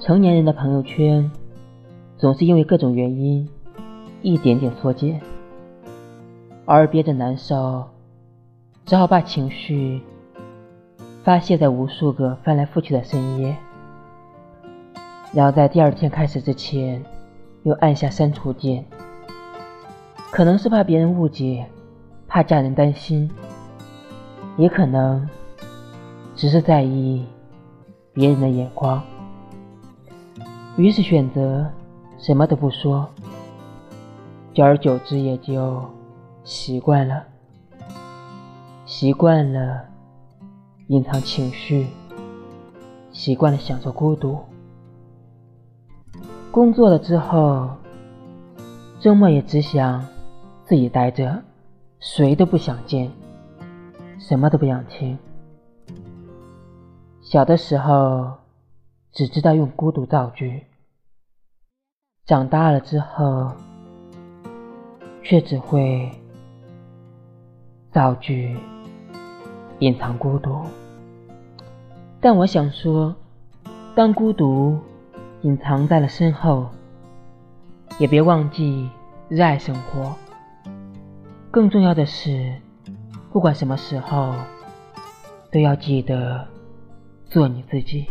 成年人的朋友圈，总是因为各种原因，一点点缩减，偶尔憋着难受，只好把情绪发泄在无数个翻来覆去的深夜，然后在第二天开始之前，又按下删除键。可能是怕别人误解，怕家人担心，也可能只是在意别人的眼光。于是选择什么都不说，久而久之也就习惯了，习惯了隐藏情绪，习惯了享受孤独。工作了之后，周末也只想自己待着，谁都不想见，什么都不想听。小的时候。只知道用孤独造句，长大了之后，却只会造句隐藏孤独。但我想说，当孤独隐藏在了身后，也别忘记热爱生活。更重要的是，不管什么时候，都要记得做你自己。